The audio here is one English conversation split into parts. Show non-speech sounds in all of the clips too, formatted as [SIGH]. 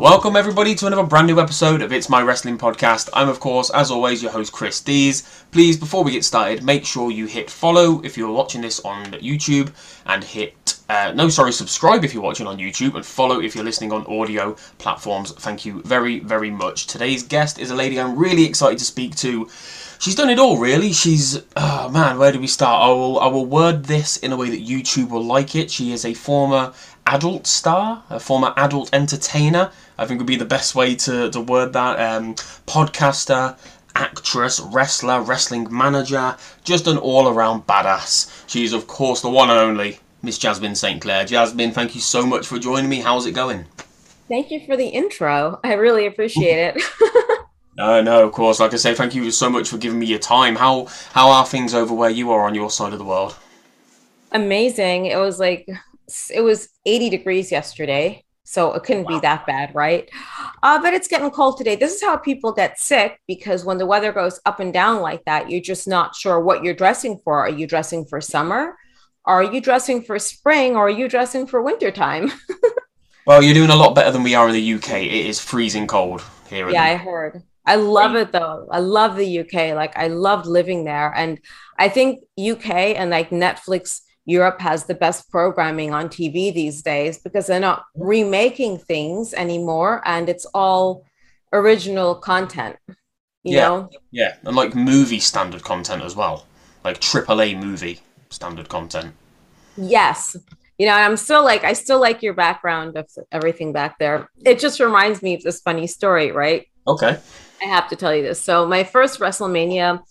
Welcome, everybody, to another brand new episode of It's My Wrestling Podcast. I'm, of course, as always, your host, Chris Dees. Please, before we get started, make sure you hit follow if you're watching this on YouTube and hit, uh, no, sorry, subscribe if you're watching on YouTube and follow if you're listening on audio platforms. Thank you very, very much. Today's guest is a lady I'm really excited to speak to. She's done it all, really. She's, oh man, where do we start? I will, I will word this in a way that YouTube will like it. She is a former adult star, a former adult entertainer, I think would be the best way to, to word that. Um, podcaster, actress, wrestler, wrestling manager, just an all around badass. She's, of course, the one and only Miss Jasmine St. Clair. Jasmine, thank you so much for joining me. How's it going? Thank you for the intro. I really appreciate it. [LAUGHS] no, no, of course. Like I say, thank you so much for giving me your time. How how are things over where you are on your side of the world? Amazing. It was like it was 80 degrees yesterday. So it couldn't wow. be that bad, right? Uh, but it's getting cold today. This is how people get sick because when the weather goes up and down like that, you're just not sure what you're dressing for. Are you dressing for summer? Are you dressing for spring? Or are you dressing for wintertime? [LAUGHS] well, you're doing a lot better than we are in the UK. It is freezing cold here. Yeah, I heard. I love it though. I love the UK. Like I loved living there. And I think UK and like Netflix Europe has the best programming on TV these days because they're not remaking things anymore and it's all original content. You yeah. know? Yeah. And like movie standard content as well. Like AAA movie standard content. Yes. You know, I'm still like, I still like your background of everything back there. It just reminds me of this funny story, right? Okay. I have to tell you this. So, my first WrestleMania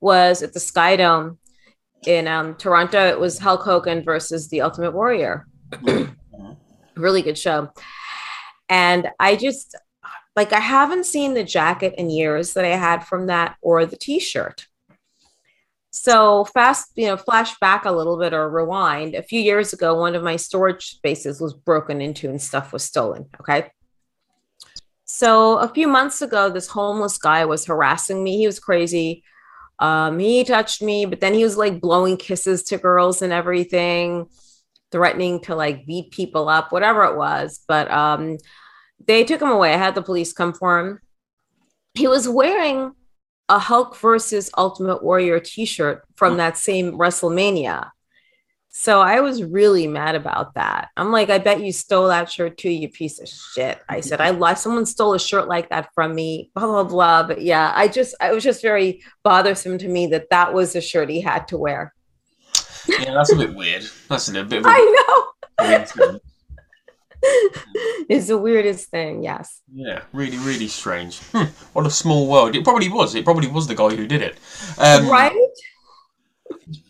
was at the Sky Dome in um, Toronto, it was Hulk Hogan versus the Ultimate Warrior. really good show. And I just like I haven't seen the jacket in years that I had from that or the t-shirt. So fast, you know, flash back a little bit or rewind. A few years ago, one of my storage spaces was broken into and stuff was stolen. Okay. So a few months ago, this homeless guy was harassing me. He was crazy. Um, he touched me, but then he was like blowing kisses to girls and everything, threatening to like beat people up, whatever it was. But um, they took him away. I had the police come for him. He was wearing a Hulk versus Ultimate Warrior t shirt from that same WrestleMania. So I was really mad about that. I'm like, I bet you stole that shirt too, you piece of shit. I said, I lied. Someone stole a shirt like that from me, blah, blah, blah. But yeah, I just, it was just very bothersome to me that that was the shirt he had to wear. Yeah, that's a bit weird. That's a bit [LAUGHS] I know. it's the weirdest thing, yes. Yeah, really, really strange. Hmm, what a small world. It probably was. It probably was the guy who did it. Um, right?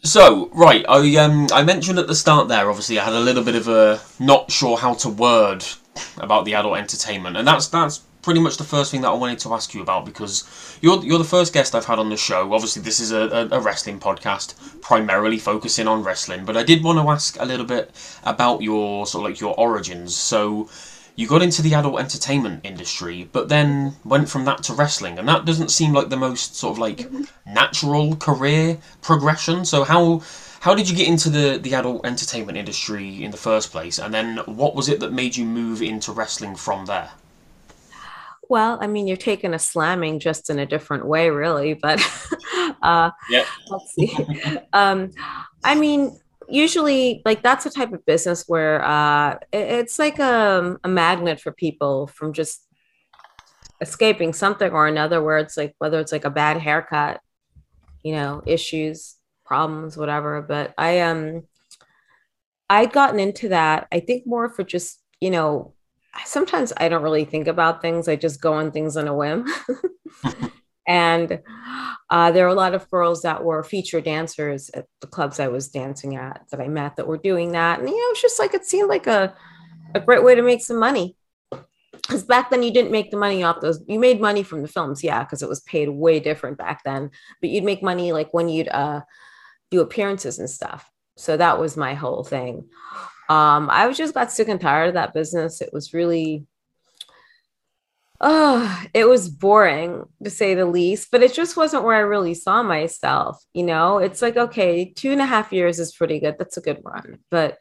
So right, I um I mentioned at the start there. Obviously, I had a little bit of a not sure how to word about the adult entertainment, and that's that's pretty much the first thing that I wanted to ask you about because you're you're the first guest I've had on the show. Obviously, this is a, a, wrestling podcast, primarily focusing on wrestling, but I did want to ask a little bit about your sort of like your origins. So you got into the adult entertainment industry, but then went from that to wrestling, and that doesn't seem like the most sort of like natural career progression. So how how did you get into the the adult entertainment industry in the first place, and then what was it that made you move into wrestling from there? Well, I mean, you're taking a slamming just in a different way, really. But [LAUGHS] uh, yeah. let's see. um, I mean, usually like that's a type of business where uh, it's like a, a magnet for people from just escaping something or another where it's like whether it's like a bad haircut you know issues problems whatever. But i um i'd gotten into that i think more for just you know sometimes i don't really think about things i just go on things on a whim [LAUGHS] and uh, there were a lot of girls that were feature dancers at the clubs I was dancing at that I met that were doing that. And, you know, it's just like it seemed like a, a great way to make some money. Because back then you didn't make the money off those, you made money from the films, yeah, because it was paid way different back then. But you'd make money like when you'd uh, do appearances and stuff. So that was my whole thing. Um, I just got sick and tired of that business. It was really, oh, it was boring to say the least, but it just wasn't where I really saw myself. You know, it's like, okay, two and a half years is pretty good. That's a good run. But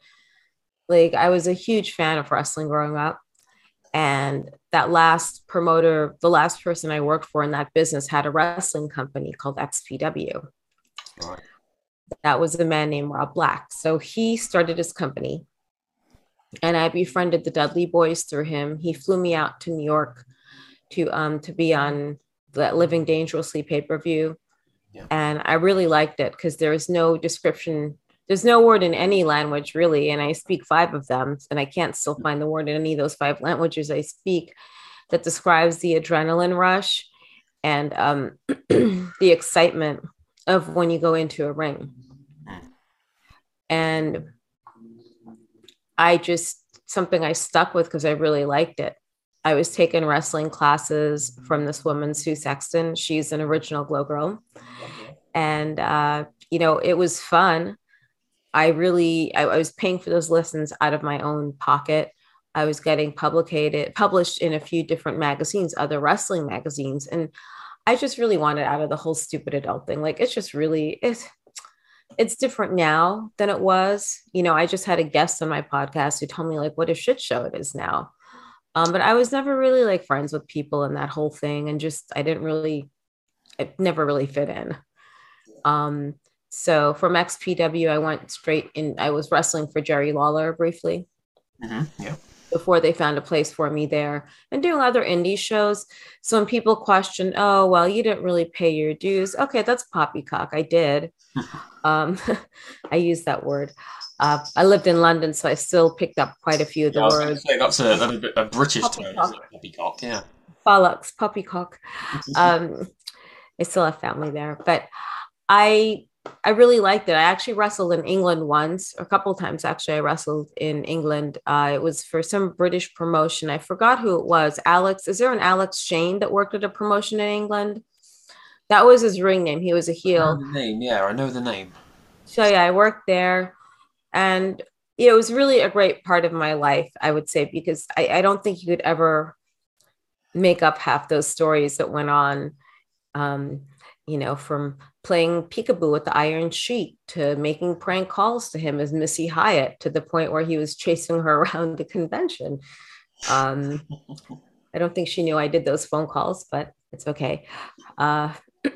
like, I was a huge fan of wrestling growing up. And that last promoter, the last person I worked for in that business had a wrestling company called XPW. Right. That was a man named Rob Black. So he started his company and I befriended the Dudley boys through him. He flew me out to New York to um to be on that Living Dangerously pay per view, yeah. and I really liked it because there is no description. There's no word in any language really, and I speak five of them, and I can't still find the word in any of those five languages I speak that describes the adrenaline rush and um, [CLEARS THROAT] the excitement of when you go into a ring. And I just something I stuck with because I really liked it. I was taking wrestling classes from this woman, Sue Sexton. She's an original Glow Girl. And, uh, you know, it was fun. I really, I, I, was paying for those lessons out of my own pocket. I was getting publicated, published in a few different magazines, other wrestling magazines. And I just really wanted out of the whole stupid adult thing. Like, it's just really, it's, it's different now than it was. You know, I just had a guest on my podcast who told me like what a shit show it is now. Um, but I was never really like friends with people and that whole thing, and just I didn't really, it never really fit in. Um, so from XPW, I went straight in. I was wrestling for Jerry Lawler briefly. Mm-hmm. Yeah. Before they found a place for me there and doing other indie shows. So when people question, oh, well, you didn't really pay your dues. Okay, that's poppycock. I did. [LAUGHS] um, [LAUGHS] I use that word. Uh, I lived in London, so I still picked up quite a few of the yeah, words. Say, that's a, that's a, a British term, poppycock, yeah. Bollocks, poppycock. [LAUGHS] um, I still have family there, but I I really liked it. I actually wrestled in England once, a couple times actually. I wrestled in England. Uh, it was for some British promotion. I forgot who it was. Alex, is there an Alex Shane that worked at a promotion in England? That was his ring name. He was a heel. name, yeah, I know the name. So yeah, I worked there and it was really a great part of my life i would say because I, I, don't think you could ever make up half those stories that went on um, you know from playing peekaboo with the Iron Sheik to making prank calls to him as missy hyatt to the point where he was chasing her [LAUGHS] around the convention. Um, i don't think she knew i did those phone calls but it's okay. Uh, [CLEARS THROAT]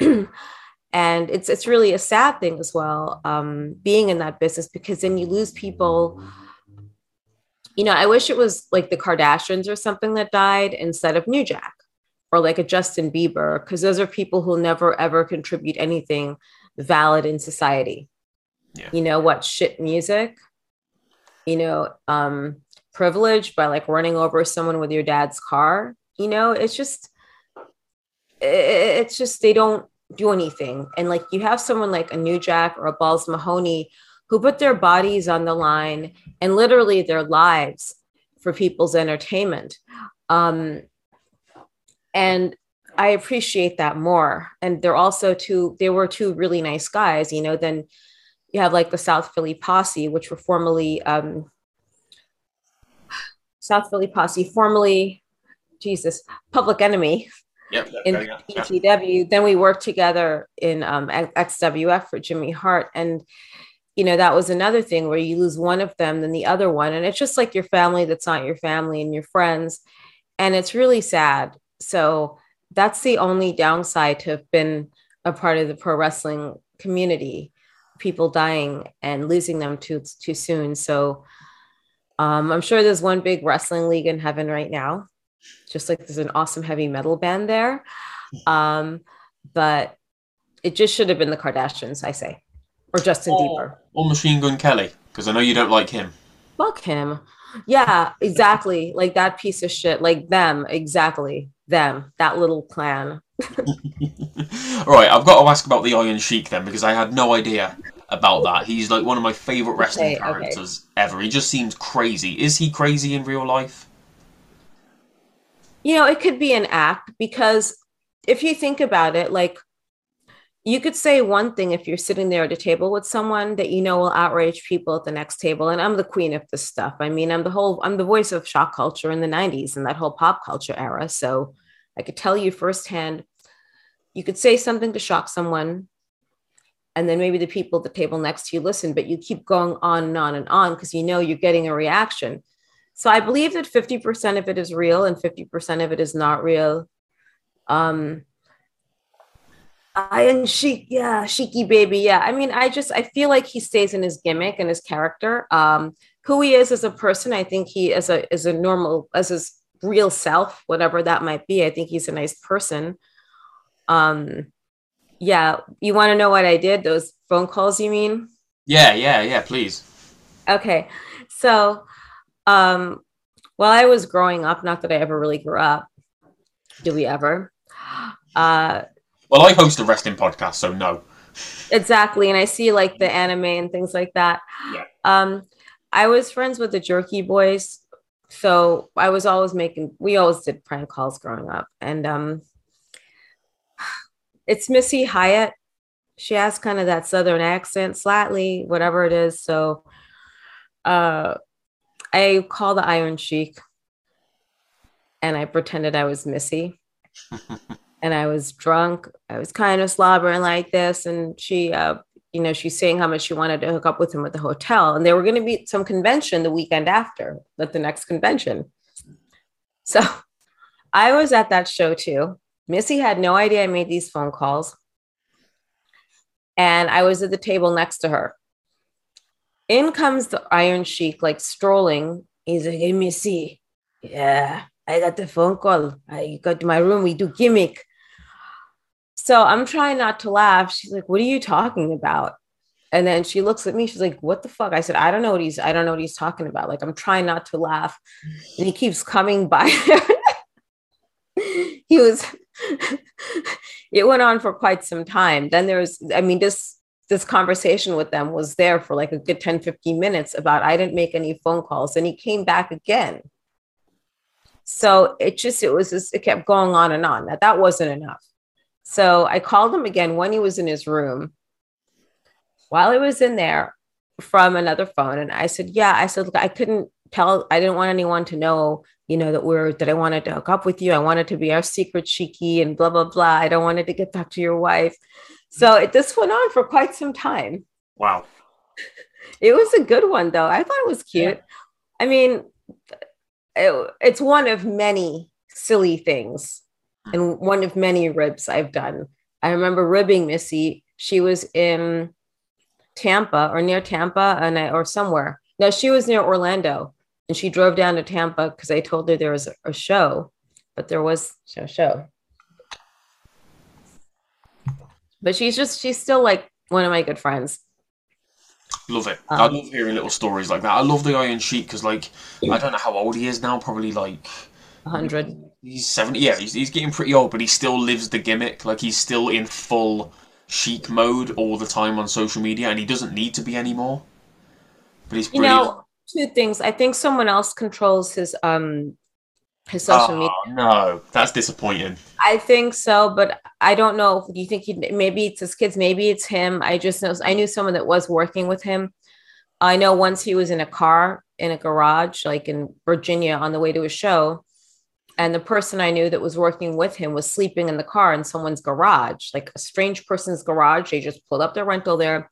and it's it's really a sad thing as well um, being in that business because then you lose people. You know i wish it was like the kardashians or something that died instead of new jack or like a justin bieber because those are people who never ever contribute anything valid in society yeah. you know what shit music you know um privilege by like running over someone with your dad's car you know it's just it's just they don't do anything. And like you have someone like a New Jack or a Balls Mahoney who put their bodies on the line and literally their lives for people's entertainment. Um, and I appreciate that more. And they're also two, they were two really nice guys, you know. Then you have like the South Philly Posse, which were formerly um, South Philly Posse, formerly Jesus, Public Enemy, yep, in PTW. Then we worked together in um, XWF for Jimmy Hart. And, you know, that was another thing where you lose one of them, then the other one. And it's just like your family that's not your family and your friends. And it's really sad. So that's the only downside to have been a part of the pro wrestling community people dying and losing them too too soon so um, i'm sure there's one big wrestling league in heaven right now just like there's an awesome heavy metal band there. Um, but it just should have been the Kardashians, I say, or Justin or, Bieber, or Machine Gun Kelly, because I know you don't like him. Fuck him. Yeah, exactly. Like that piece of shit. Like them, exactly. Them, that little clan. [LAUGHS] right, I've got to ask about the Iron Sheik then because I had no idea about that. He's like one of my favorite wrestling Okay, okay. characters ever. He just seems crazy. Is he crazy in real life? you know, it could be an act because if you think about it, like you could say one thing if you're sitting there at a table with someone that you know will outrage people at the next table. And I'm the queen of this stuff. I mean, I'm the whole, I'm the voice of shock culture in the 90s and that whole pop culture era. So I could tell you firsthand, you could say something to shock someone. And then maybe the people at the table next to you listen, but you keep going on and on and on because you know you're getting a reaction. So I believe that 50% of it is real and 50% of it is not real. Um, Iron Sheik, yeah, Sheiky baby, yeah. I mean, I just I feel like he stays in his gimmick and his character. Um, who he is as a person, I think he as a as a normal as his real self, whatever that might be. I think he's a nice person. Um, yeah, you want to know what I did? Those phone calls, you mean? Yeah, yeah, yeah. Please. Okay. So, um, while I was growing up, not that I ever really grew up, do we ever? Uh, Well, I host a wrestling podcast, so no. exactly. And I see like the anime and things like that. Yeah. Um, I was friends with the Jerky Boys. So I was always making, we always did prank calls growing up. And um, it's Missy Hyatt. She has kind of that Southern accent, slightly, whatever it is. So uh, I call the Iron Sheik and I pretended I was Missy. [LAUGHS] and I was drunk. I was kind of slobbering like this. And she, uh, you know, she's saying how much she wanted to hook up with him at the hotel. And they were going to be some convention the weekend after, at the next convention. So [LAUGHS] I was at that show too. Missy had no idea I made these phone calls. And I was at the table next to her. In comes the Iron Sheik, like strolling. He's like, Hey, Missy. Yeah, I got the phone call. I got to my room. We do gimmick. So I'm trying not to laugh. She's like, What are you talking about? And then she looks at me. She's like, What the fuck? I said, I don't know what he's, I don't know what he's talking about. Like, I'm trying not to laugh. And he keeps coming by. [LAUGHS] he was, [LAUGHS] it went on for quite some time. Then there was, I mean, this this conversation with them was there for like a good 10, 15 minutes about I didn't make any phone calls. And he came back again. So it just, it was just, it kept going on and on. That that wasn't enough. So I called him again when he was in his room. While he was in there from another phone, and I said, "Yeah." I said, "Look, I couldn't tell. I didn't want anyone to know, you know, that we're that I wanted to hook up with you. I wanted to be our secret cheeky and blah blah blah. I don't wanted to get back to your wife." So it, this went on for quite some time. Wow. It was a good one, though. I thought it was cute. I mean, it- it's one of many silly things and one of many ribs I've done. I remember ribbing Missy. She was in Tampa or near Tampa and I, or somewhere. No, she was near Orlando and she drove down to Tampa because I told her there was a, a show, but there was no show. But she's just, she's still like one of my good friends. Love it. Um, I love hearing little stories like that. I love the Iron Sheik because, like, I don't know how old he is now. Probably like 100. He's seventy. Yeah, he's, he's getting pretty old, but he still lives the gimmick. Like he's still in full Sheik mode all the time on social media, and he doesn't need to be anymore. But he's You know, two things. I think someone else controls his um his social oh, media. no, that's disappointing. I think so, but I don't know. Do you think he maybe it's his kids, maybe it's him? I just know I knew someone that was working with him. I know once he was in a car in a garage, like in Virginia, on the way to a show, and the person I knew that was working with him was sleeping in the car in someone's garage, like a strange person's garage. They just pulled up their rental there.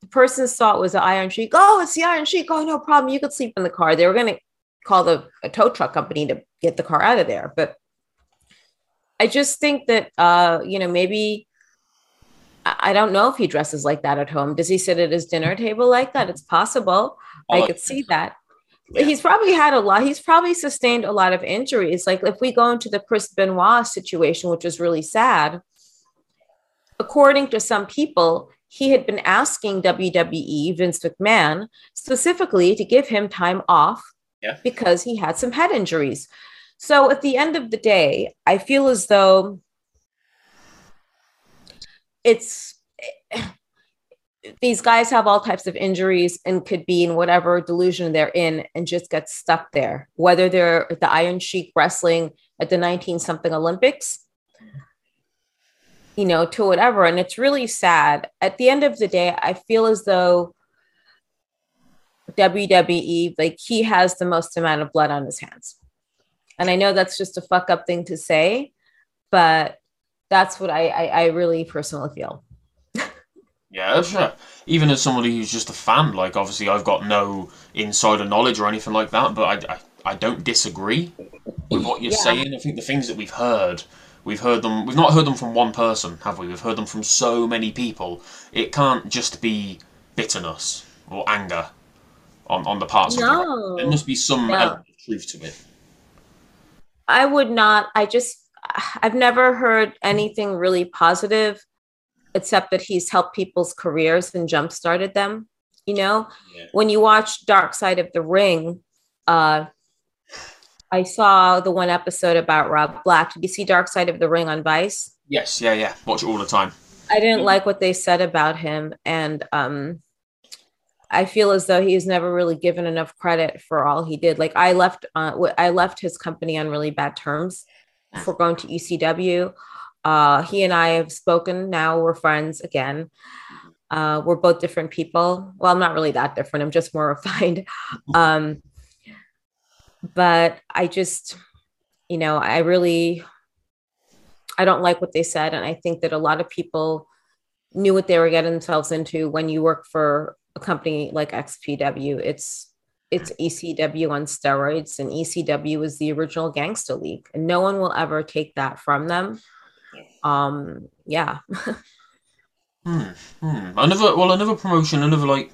The person saw it was the Iron Sheik. Oh, it's the Iron Sheik. Oh, no problem. You could sleep in the car. They were going to call the a tow truck company to get the car out of there, but I just think that uh, you know, maybe I don't know if he dresses like that at home. Does he sit at his dinner table like that? It's possible. Oh, I I could see that. Yeah. He's probably had a lot. He's probably sustained a lot of injuries. Like if we go into the Chris Benoit situation, which is really sad, according to some people, he had been asking WWE, Vince McMahon, specifically to give him time off Yeah. Because he had some head injuries. So at the end of the day, I feel as though it's these guys have all types of injuries and could be in whatever delusion they're in and just get stuck there, whether they're at the Iron Sheik wrestling at the 19 something Olympics, you know, to whatever. And it's really sad. At the end of the day, I feel as though WWE, like he has the most amount of blood on his hands. And I know that's just a fuck up thing to say, but that's what I, I, I really personally feel. Yeah, sure. Even as somebody who's just a fan, like obviously I've got no insider knowledge or anything like that, but I, I, I don't disagree with what you're Yeah. saying. I think the things that we've heard, we've heard them. We've not heard them from one person, have we? We've heard them from so many people. It can't just be bitterness or anger on, on the parts of the No. There must be some No. truth to it. I would not, I just, I've never heard anything really positive except that he's helped people's careers and jump started them. You know, Yeah. when you watch Dark Side of the Ring, uh, I saw the one episode about Rob Black. Did you see Dark Side of the Ring on Vice? Yes, yeah, yeah. Watch it all the time. I didn't like what they said about him, and um, I feel as though he's never really given enough credit for all he did. Like I left, uh, w- I left his company on really bad terms for going to ECW. Uh, he and I have spoken. Now we're friends again. Uh, we're both different people. Well, I'm not really that different. I'm just [LAUGHS] more refined. Um, but I just, you know, I really, I don't like what they said, and I think that a lot of people knew what they were getting themselves into when you work for a company like XPW. It's it's ECW on steroids, and ECW is the original gangster league, and no one will ever take that from them. Um, yeah, Hmm. Hmm. Another well, another promotion, another like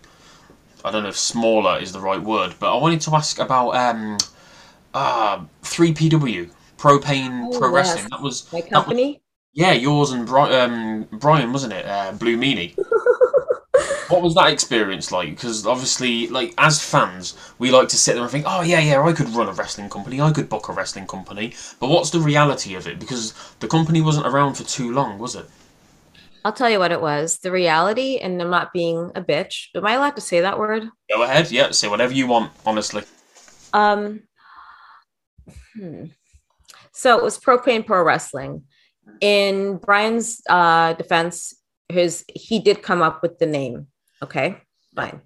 I don't know if smaller is the right word, but I wanted to ask about um uh three PW Propane Oh, Pro yes. Wrestling. That was my that was- company. yeah, yours and Bri- um, Brian, wasn't it? Uh, Blue Meanie. [LAUGHS] what was that experience like? Because obviously, like as fans, we like to sit there and think, "Oh yeah, yeah, I could run a wrestling company, I could book a wrestling company." But what's the reality of it? Because the company wasn't around for too long, was it? I'll tell you what it was. The reality, and I'm not being a bitch. Am I allowed to say that word? Go ahead, yeah, say whatever you want. Honestly, Um, hmm. So it was Propane Pro Wrestling. In Brian's uh, defense, his he did come up with the name. Okay, fine.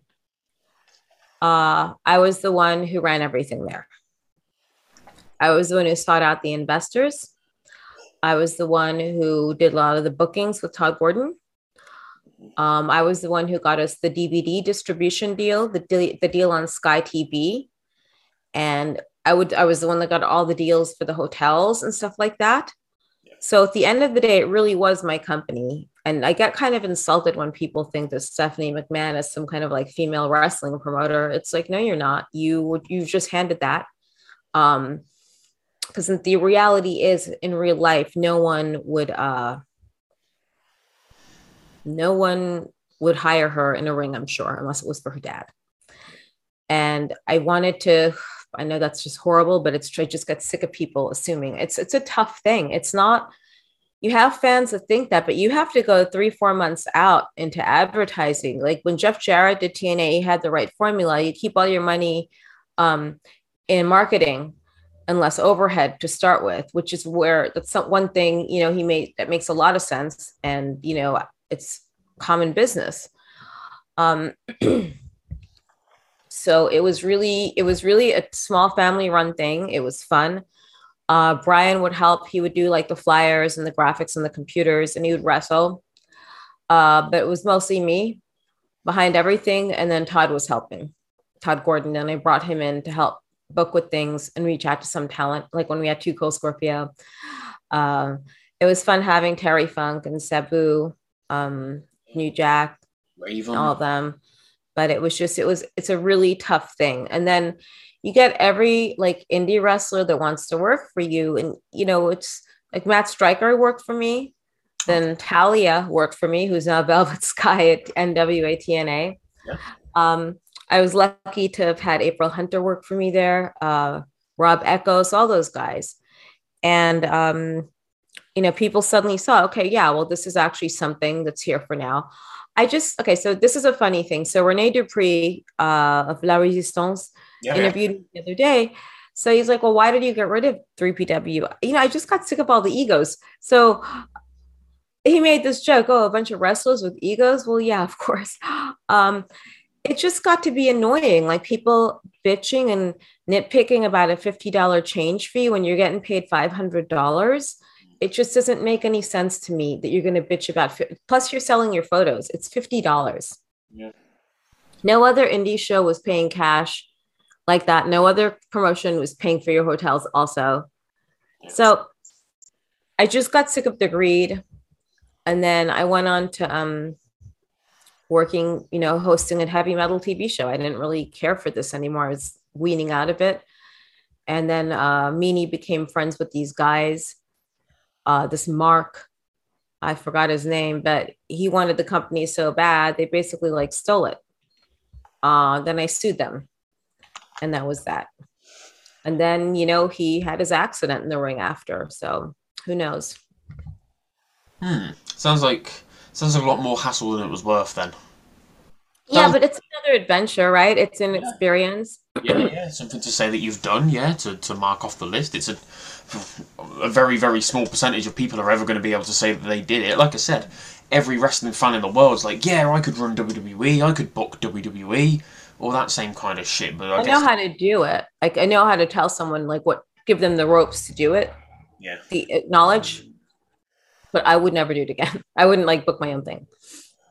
Uh, I was the one who ran everything there. I was the one who sought out the investors. I was the one who did a lot of the bookings with Tod Gordon. Um, I was the one who got us the DVD distribution deal, the, de- the deal on Sky TV and I would I was the one that got all the deals for the hotels and stuff like that. So at the end of the day, it really was my company. And I get kind of insulted when people think that Stephanie McMahon is some kind of like female wrestling promoter. It's like, no, you're not. You would you've just handed that. Um because the reality is in real life, no one would uh no one would hire her in a ring, I'm sure, unless it was for her dad. And I wanted to I know that's just horrible, but it's I just got sick of people assuming it's it's a tough thing. It's not you have fans that think that, but you have to go three, four months out into advertising. Like when Jeff Jarrett did TNA, he had the right formula. You keep all your money um, in marketing and less overhead to start with, which is where that's one thing, you know, he made that makes a lot of sense. And, you know, it's common business. Um, [CLEARS THROAT] so it was really it was really a small family run thing it was fun uh, brian would help. He would do like the flyers and the graphics and the computers and he would wrestle. Uh, but it was mostly me behind everything and then todd was helping. Tod gordon and i brought him in to help book with things and reach out to some talent like when we had two cold scorpio. Uh, it was fun having terry funk and sabu um, new jack Raven. all of them. But it was just it was it's a really tough thing. And then you get every like indie wrestler that wants to work for you and you know it's like matt striker worked for me then talia worked for me who's now [LAUGHS] velvet sky at nwa tna Yeah. um I was lucky to have had April Hunter work for me there, uh, Rob Eckos, all those guys. And, um, you know, people suddenly saw, okay, yeah, well, this is actually something that's here for now. I just, okay, so this is a funny thing. So Rene Dupree uh, of La Resistance yeah, interviewed me the other day. So he's like, well, why did you get rid of 3PW? You know, I just got sick of all the egos. So he made this joke, oh, a bunch of wrestlers with egos. Well, yeah, of course. [LAUGHS] Um, it just got to be annoying. Like people bitching and nitpicking about a $50 change fee when you're getting paid $500. It just doesn't make any sense to me that you're going to bitch about. Plus, you're selling your photos. It's $50. Yeah. No other indie show was paying cash like that. No other promotion was paying for your hotels, also. So I just got sick of the greed. And then I went on to um, working, you know, hosting a heavy metal TV show. I didn't really care for this anymore. I was weaning out of it. And then uh, Meanie became friends with these guys. Uh, this Mark, I forgot his name, but he wanted the company so bad they basically like stole it. Uh, then I sued them, and that was that. And then you know he had his accident in the ring after, so who knows? Hmm. Sounds like sounds like a lot more hassle than it was worth then. Yeah, but it's another adventure, right? It's an yeah. experience. Yeah, yeah, something to say that you've done, yeah, to, to mark off the list. It's a a very, very small percentage of people are ever going to be able to say that they did it. Like I said, every wrestling fan in the world is like, yeah, I could run WWE, I could book WWE, all that same kind of shit. But I, I know how to do it. Like I know how to tell someone like what, give them the ropes to do it. Yeah. The knowledge, but I would never do it again. [LAUGHS] I wouldn't like book my own thing.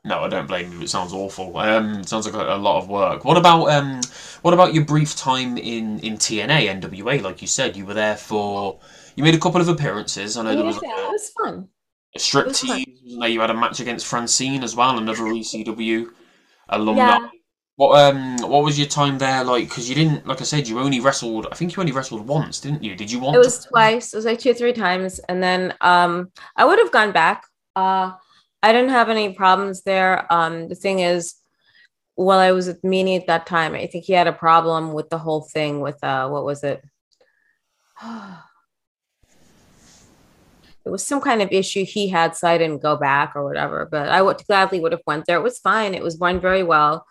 No, I don't blame you. It sounds awful. Um, sounds like a, a, lot of work. What about um, what about your brief time in in TNA NWA? Like you said, you were there for. You made a couple of appearances. I know yeah, there was. Like a, it was fun. A strip tease. You had a match against Francine as well, another ECW alumni. Yeah. What um what was your time there like? Because you didn't, like I said, you only wrestled. I think you only wrestled once, didn't you? Did you want? It was to- twice. It was like two or three times, and then um I would have gone back. Uh I didn't have any problems there. Um, the thing is, while I was with Meanie at that time, I think he had a problem with the whole thing with uh, what was it? [SIGHS] it was some kind of issue he had, so I didn't go back or whatever. But I would gladly would have went there. It was fine. It was run very well.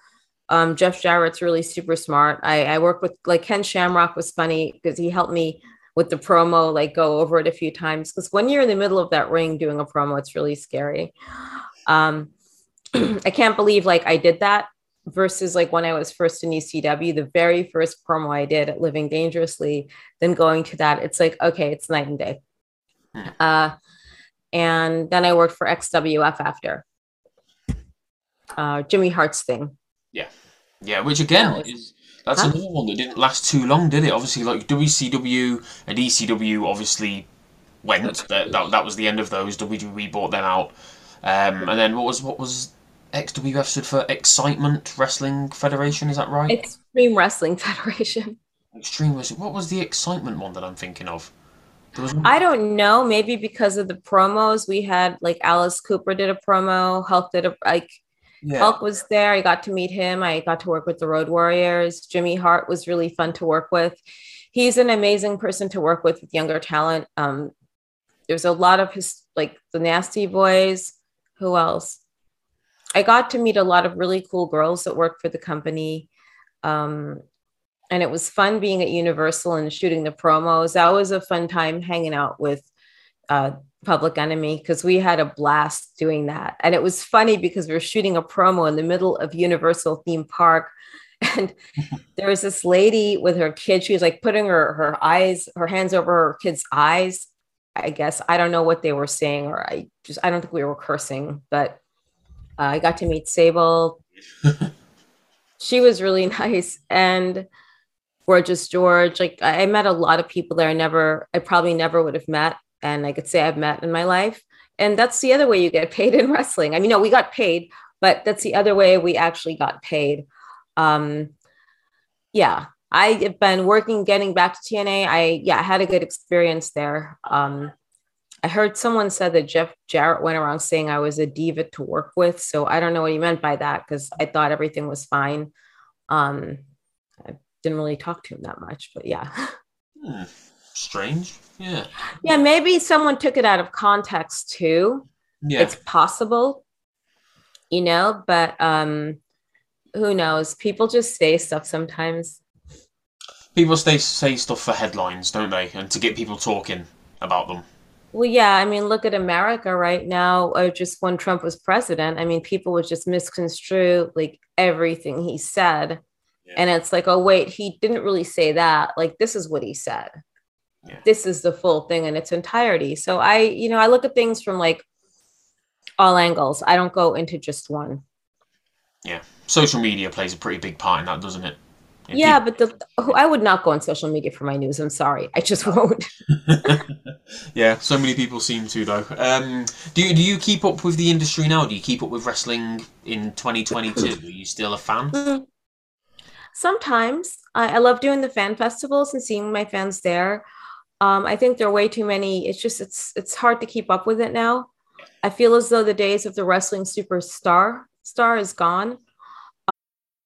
Um, Jeff Jarrett's really super smart. I, I worked with like Ken Shamrock was funny because he helped me with the promo, like go over it a few times. Because when you're in the middle of that ring doing a promo, it's really scary. Um, [CLEARS THROAT] I can't believe like I did that versus like when I was first in ECW, the very first promo I did at Living Dangerously, then going to that, it's like, okay, it's night and day. Uh, and then I worked for XWF after uh, Jimmy Hart's thing. Yeah. Yeah, which again is that's huh? another one that didn't last too long, did it? Obviously, like WCW and ECW obviously went. That, that, that was the end of those. WWE bought them out. Um, and then what was what was XWF stood for Excitement Wrestling Federation? Is that right? Extreme Wrestling [LAUGHS] Federation. Extreme Wrestling. What was the Excitement one that I'm thinking of? I don't know. Maybe because of the promos we had, like Alice Cooper did a promo, Hulk did a like yeah. Hulk was there. I got to meet him. I got to work with the Road Warriors. Jimmy Hart was really fun to work with. He's an amazing person to work with with younger talent. Um, there's a lot of his like the Nasty Boys. Who else? I got to meet a lot of really cool girls that worked for the company. Um, and it was fun being at Universal and shooting the promos. That was a fun time hanging out with uh, Public Enemy because we had a blast doing that. And it was funny because we were shooting a promo in the middle of Universal Theme Park. [LAUGHS] And [LAUGHS] there was this lady with her kid. She was like putting her, her eyes, her hands over her kid's eyes. I guess I don't know what they were saying, or I just I don't think we were cursing, but uh, I got to meet Sable. [LAUGHS] she was really nice and gorgeous George. Like I met a lot of people there. I never, I probably never would have met and I could say I've met in my life. And that's the other way you get [LAUGHS] paid in wrestling. I mean, no, we got paid, but that's the other way we actually got paid. Um, yeah, I have been working, getting back to TNA. I yeah, I had a good experience there. Um, I heard someone said that Jeff Jarrett went around saying I was a diva to work with. So I don't know what he meant by that because I thought everything was fine. Um, I didn't really talk to him that much, but yeah. [LAUGHS] Hmm. Strange. Yeah. Yeah, maybe someone took it out of context too. Yeah. It's possible, you know, but um who knows? People just say stuff sometimes. People say say stuff for headlines, don't they? And to get people talking about them. Well, yeah, I mean, look at America right now, or just when Trump was president. I mean, people would just misconstrue like everything he said. Yeah. And it's like, oh, wait, he didn't really say that. Like, this is what he said. Yeah. This is the full thing in its entirety. So I, you know, I look at things from like all angles. I don't go into just one. Yeah. Social media plays a pretty big part in that, doesn't it? If Yeah, but the I would not go on social media for my news. I'm sorry. I just [LAUGHS] won't. [LAUGHS] yeah, so many people seem to though. Um, do you do you keep up with the industry now? Do you keep up with wrestling in 2022? Are you still a fan? Sometimes I, I love doing the fan festivals and seeing my fans there. Um, I think there are way too many. It's just it's it's hard to keep up with it now. I feel as though the days of the wrestling superstar star is gone.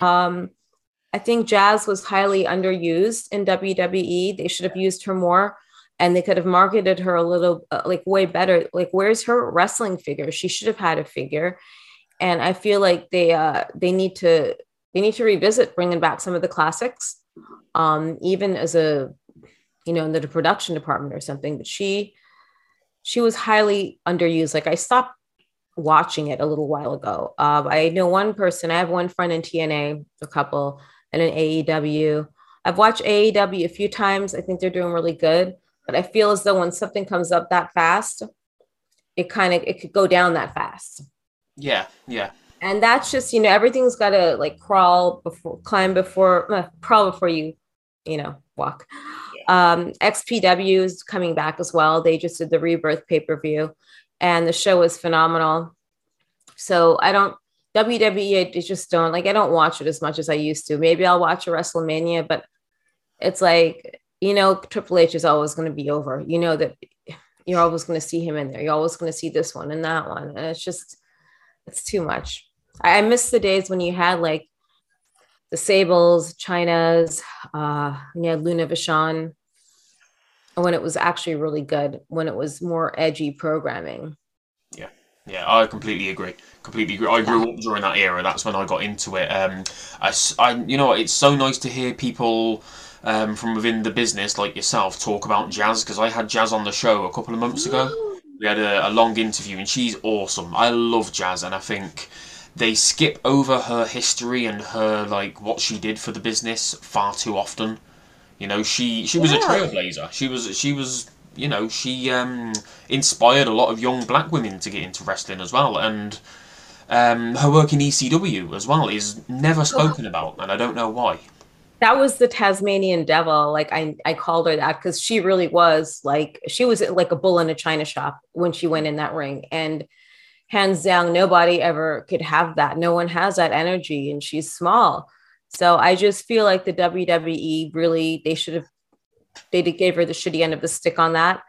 Um, I think Jazz was highly underused in WWE. They should have used her more, and they could have marketed her a little uh, like way better. Like, where's her wrestling figure? She should have had a figure, and I feel like they uh they need to they need to revisit bringing back some of the classics, um, even as a you know in the production department or something. But she she was highly underused. Like I stopped watching it a little while ago. Uh, I know one person, I have one friend in TNA, a couple, and in AEW. I've watched AEW a few times. I think they're doing really good, but I feel as though when something comes up that fast, it kind of it could go down that fast. Yeah, yeah. And that's just, you know, everything's got to like crawl before climb before uh, crawl before you, you know, walk. Um, XPW is coming back as well. They just did the rebirth pay-per-view and the show was phenomenal. So I don't WWE. I just don't like. I don't watch it as much as I used to. Maybe I'll watch a WrestleMania, but it's like you know, Triple H is always going to be over. You know that you're always going to see him in there. You're always going to see this one and that one, and it's just it's too much. I, I miss the days when you had like the Sables, Chyna's, uh, you had Luna Vachon, when it was actually really good, when it was more edgy programming. Yeah, yeah, I completely agree. Completely agree. I grew up during that era. That's when I got into it. Um, I, I, you know, it's so nice to hear people um, from within the business like yourself talk about jazz because I had jazz on the show a couple of months ago. We had a, a long interview, and she's awesome. I love jazz, and I think they skip over her history and her like what she did for the business far too often. You know, she she was a trailblazer. She was she was you know she um, inspired a lot of young black women to get into wrestling as well, and um, her work in ECW as well is never spoken about, and I don't know why. That was the Tasmanian devil. Like I, I called her that because she really was like she was like a bull in a china shop when she went in that ring. And hands down, nobody ever could have that. No one has that energy, and she's small. So I just feel like the WWE really they should have they gave her the shitty end of the stick on that.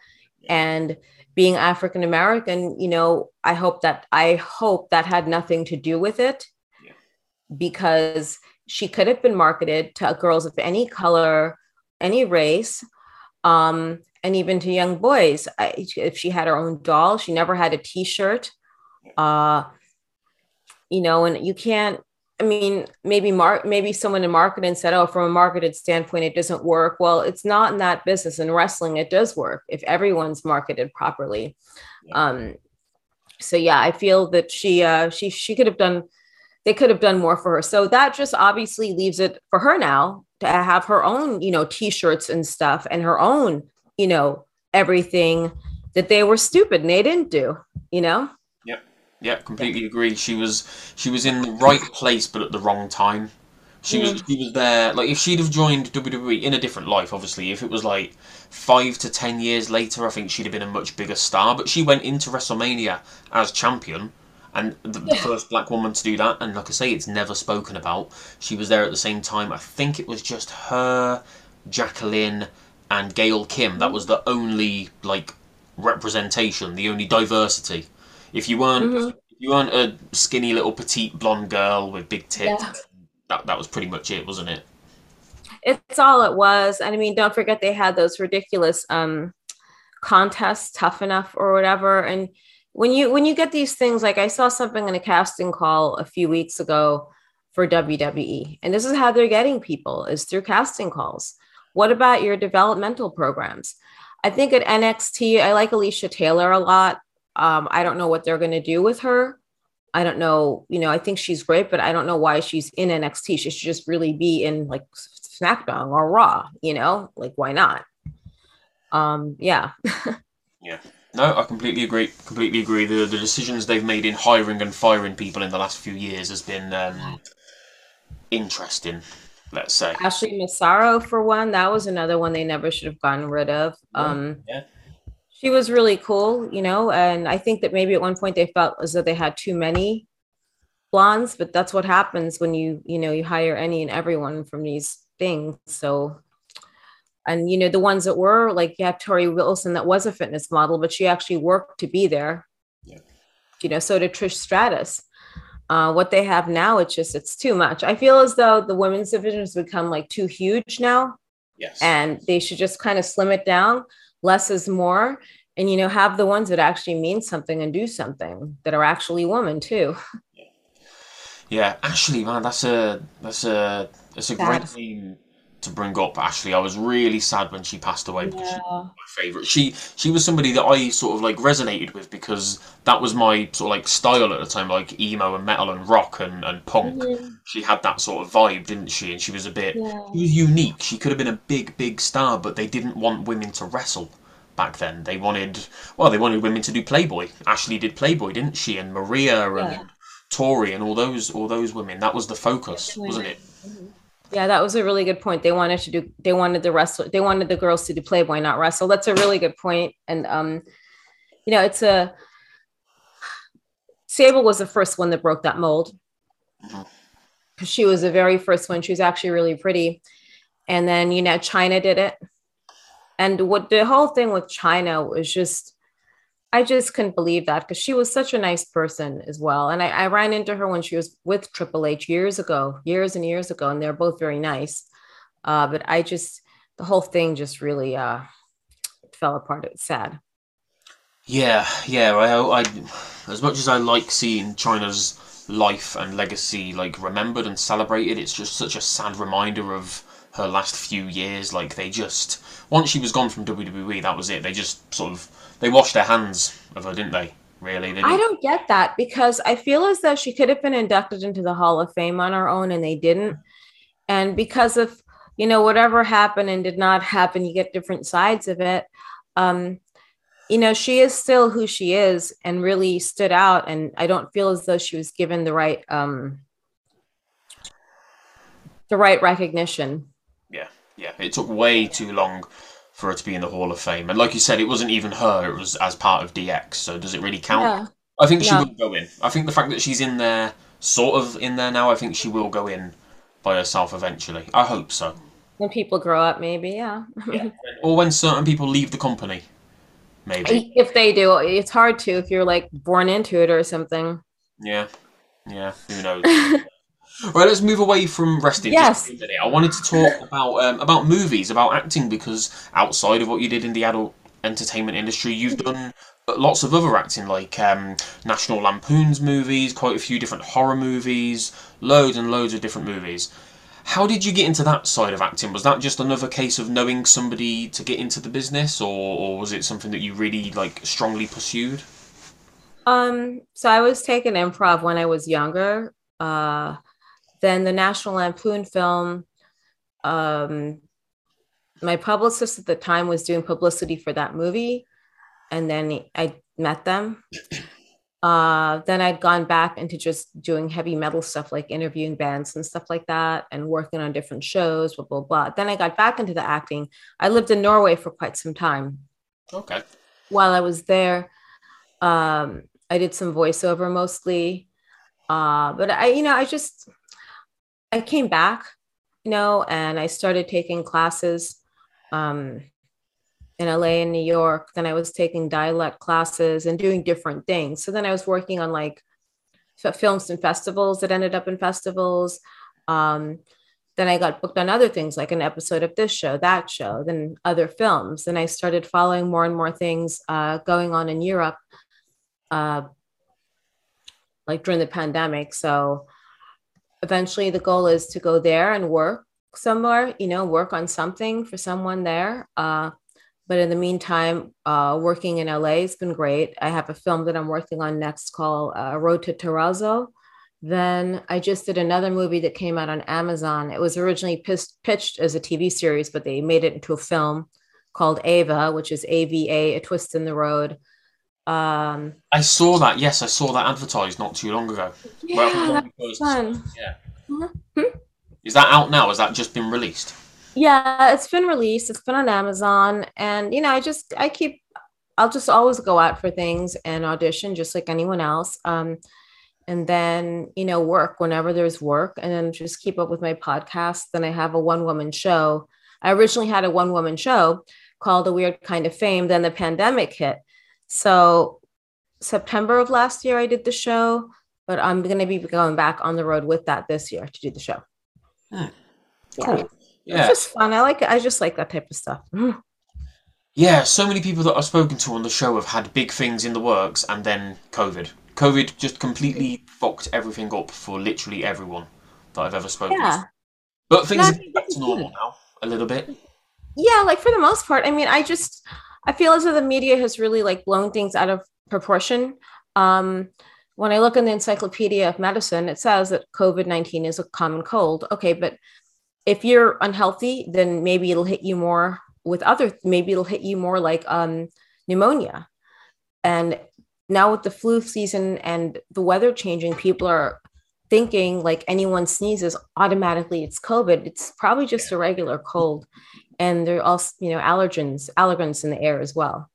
And being African American, you know, I hope that I hope that had nothing to do with it Yeah. because she could have been marketed to girls of any color, any race, um, and even to young boys. I, if she had her own doll, she never had a T-shirt. Uh, you know, and you can't. I mean, maybe mar- maybe someone in marketing said, "Oh, from a marketed standpoint, it doesn't work." Well, it's not in that business. In wrestling, it does work if everyone's marketed properly. Um, so yeah, I feel that she uh, she she could have done they could have done more for her. So that just obviously leaves it for her now to have her own, you know, t-shirts and stuff and her own, you know, everything that they were stupid and they didn't do, you know? Yeah, completely agree. She was she was in the right place but at the wrong time. She was she was there. Like if she'd have joined WWE in a different life, obviously, if it was like five to ten years later, I think she'd have been a much bigger star. But she went into WrestleMania as champion, and the, the first black woman to do that. And like I say, it's never spoken about. She was there at the same time. I think it was just her, Jacqueline, and Gail Kim. That mm-hmm. was the only like representation, the only diversity. If you weren't Mhm. if you weren't a skinny little petite blonde girl with big tits, Yeah. that that was pretty much it, wasn't it? It's all it was. And I mean, don't forget they had those ridiculous um contests, tough enough or whatever. And when you when you get these things, like I saw something in a casting call a few weeks ago for WWE, and this is how they're getting people is through casting calls. What about your developmental programs? I think at NXT, I like Alicia Taylor a lot. Um, I don't know what they're going to do with her. I don't know. You know, I think she's great, but I don't know why she's in NXT. She should just really be in like SmackDown or Raw. You know, like why not? Um, yeah, [LAUGHS] yeah. No, I completely agree. Completely agree. The the decisions they've made in hiring and firing people in the last few years has been um, interesting. Let's say. Ashley Massaro for one. That was another one they never should have gotten rid of. Um, Yeah. She was really cool, you know, and I think that maybe at one point they felt as though they had too many blondes, but that's what happens when you, you know, you hire any and everyone from these things. So, and you know, the ones that were like, you have Torrie Wilson that was a fitness model, but she actually worked to be there. Yeah. You know, so did Trish Stratus. Uh, what they have now, it's just it's too much. I feel as though the women's division has become like too huge now Yes. and they should just kind of slim it down less is more. And you know have the ones that actually mean something and do something that are actually women too. [LAUGHS] Yeah, actually man, that's a that's a that's a great Sad. To bring up. Ashley, I was really sad when she passed away because she was my favorite. She she was somebody that I sort of like resonated with because that was my sort of like style at the time, like emo and metal and rock and and punk. Mm-hmm. She had that sort of vibe, didn't she? And she was a bit Yeah. she was unique. She could have been a big big star, but they didn't want women to wrestle. Back then, they wanted well, they wanted women to do Playboy. Ashley did Playboy, didn't she? And Maria and Yeah. Tori and all those all those women. That was the focus, wasn't it? Mm-hmm. Yeah that was a really good point. They wanted to do they wanted the wrestle they wanted the girls to do playboy not wrestle. That's a really good point. and um you know it's a sable was the first one that broke that mold. Mhm. because she was the very first one. She was actually really pretty. And then you know Chyna did it. And what the whole thing with Chyna was just i just couldn't believe that because she was such a nice person as well and I, I ran into her when she was with triple h years ago years and years ago and they're both very nice uh, but i just the whole thing just really uh, fell apart it was sad Yeah, yeah. I, I, as much as I like seeing Chyna's life and legacy like remembered and celebrated, it's just such a sad reminder of her last few years. Like they just once she was gone from WWE, that was it. They just sort of they washed their hands of her, didn't they? Really? They I didn't- don't get that because I feel as though she could have been inducted into the Hall of Fame on her own and they didn't. And because of, you know, whatever happened and did not happen, you get different sides of it. Um, you know, she is still who she is and really stood out. And I don't feel as though she was given the right, um, the right recognition. Yeah, yeah. It took way too long for her to be in the Hall of Fame, and like you said, it wasn't even her. It was as part of DX. So does it really count? Yeah. I think she No. will go in. I think the fact that she's in there, sort of in there now, I think she will go in by herself eventually. I hope so. When people grow up, maybe, yeah. [LAUGHS] Or when certain people leave the company, maybe. if they do, it's hard to if you're like born into it or something. Yeah, yeah. Who knows? [LAUGHS] Right, let's move away from wrestling. Yes. Just for a minute. I wanted to talk about um, about movies, about acting, because outside of what you did in the adult entertainment industry, you've done lots of other acting, like um, National Lampoon's movies, quite a few different horror movies, loads and loads of different movies. How did you get into that side of acting? Was that just another case of knowing somebody to get into the business, or, or was it something that you really like strongly pursued? Um, so I was taking improv when I was younger. Uh, then the National Lampoon film. Um, my publicist at the time was doing publicity for that movie, and then I met them, Uh, then I'd gone back into just doing heavy metal stuff like interviewing bands and stuff like that and working on different shows, blah, blah, blah. Then I got back into the acting. I lived in Norway for quite some time. Okay. While I was there, um, I did some voiceover mostly. Uh, but I, you know, I just, I came back, you know, and I started taking classes. Um, in LA and New York. Then I was taking dialect classes and doing different things. So then I was working on like films and festivals that ended up in festivals. Um, then I got booked on other things like an episode of this show, that show, then other films. And I started following more and more things uh, going on in Europe, uh, like during the pandemic. So eventually the goal is to go there and work somewhere, you know, work on something for someone there. Uh, but in the meantime, uh, working in LA has been great. I have a film that I'm working on next called uh, Road to Terrazzo. Then I just did another movie that came out on Amazon. It was originally pitched as a TV series, but they made it into a film called Ava, which is AVA, A Twist in the Road. Um, I saw that. Yes, I saw that advertised not too long ago. Yeah, well, that's fun. Yeah. Mm-hmm. Is that out now? Has that just been released? yeah it's been released it's been on amazon and you know i just i keep i'll just always go out for things and audition just like anyone else um, and then you know work whenever there's work and then just keep up with my podcast then i have a one woman show i originally had a one woman show called a weird kind of fame then the pandemic hit so september of last year i did the show but i'm going to be going back on the road with that this year to do the show hmm. cool. yeah yeah. It's just fun. I like it. I just like that type of stuff. [LAUGHS] yeah, so many people that I've spoken to on the show have had big things in the works and then COVID. COVID just completely fucked everything up for literally everyone that I've ever spoken yeah. to. But things are back to normal now, a little bit. Yeah, like for the most part. I mean, I just I feel as though the media has really like blown things out of proportion. Um, when I look in the Encyclopedia of Medicine, it says that COVID 19 is a common cold. Okay, but if you're unhealthy, then maybe it'll hit you more with other, maybe it'll hit you more like um, pneumonia. And now with the flu season and the weather changing, people are thinking like anyone sneezes automatically it's COVID. It's probably just a regular cold. And there are also, you know, allergens, allergens in the air as well.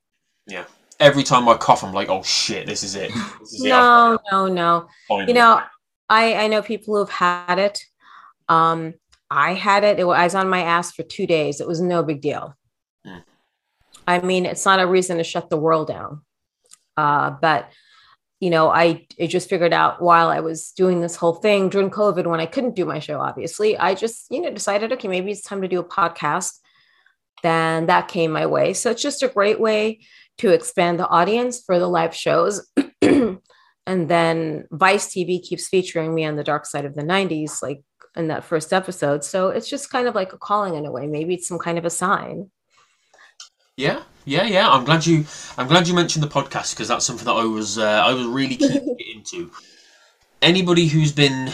Yeah. Every time I cough, I'm like, oh shit, this is it. This is no, it. no, no. Finally. You know, I, I know people who've had it. Um, I had it. it was, I was on my ass for two days. It was no big deal. Mm. I mean, it's not a reason to shut the world down. Uh, but you know, I, I just figured out while I was doing this whole thing during COVID when I couldn't do my show, obviously, I just, you know, decided, okay, maybe it's time to do a podcast. Then that came my way. So it's just a great way to expand the audience for the live shows. [CLEARS THROAT] and then Vice TV keeps featuring me on the dark side of the 90s, like in that first episode. So it's just kind of like a calling in a way. Maybe it's some kind of a sign. Yeah, yeah, yeah. I'm glad you. I'm glad you mentioned the podcast because that's something that I was. Uh, I was really keen to get into. [LAUGHS] Anybody who's been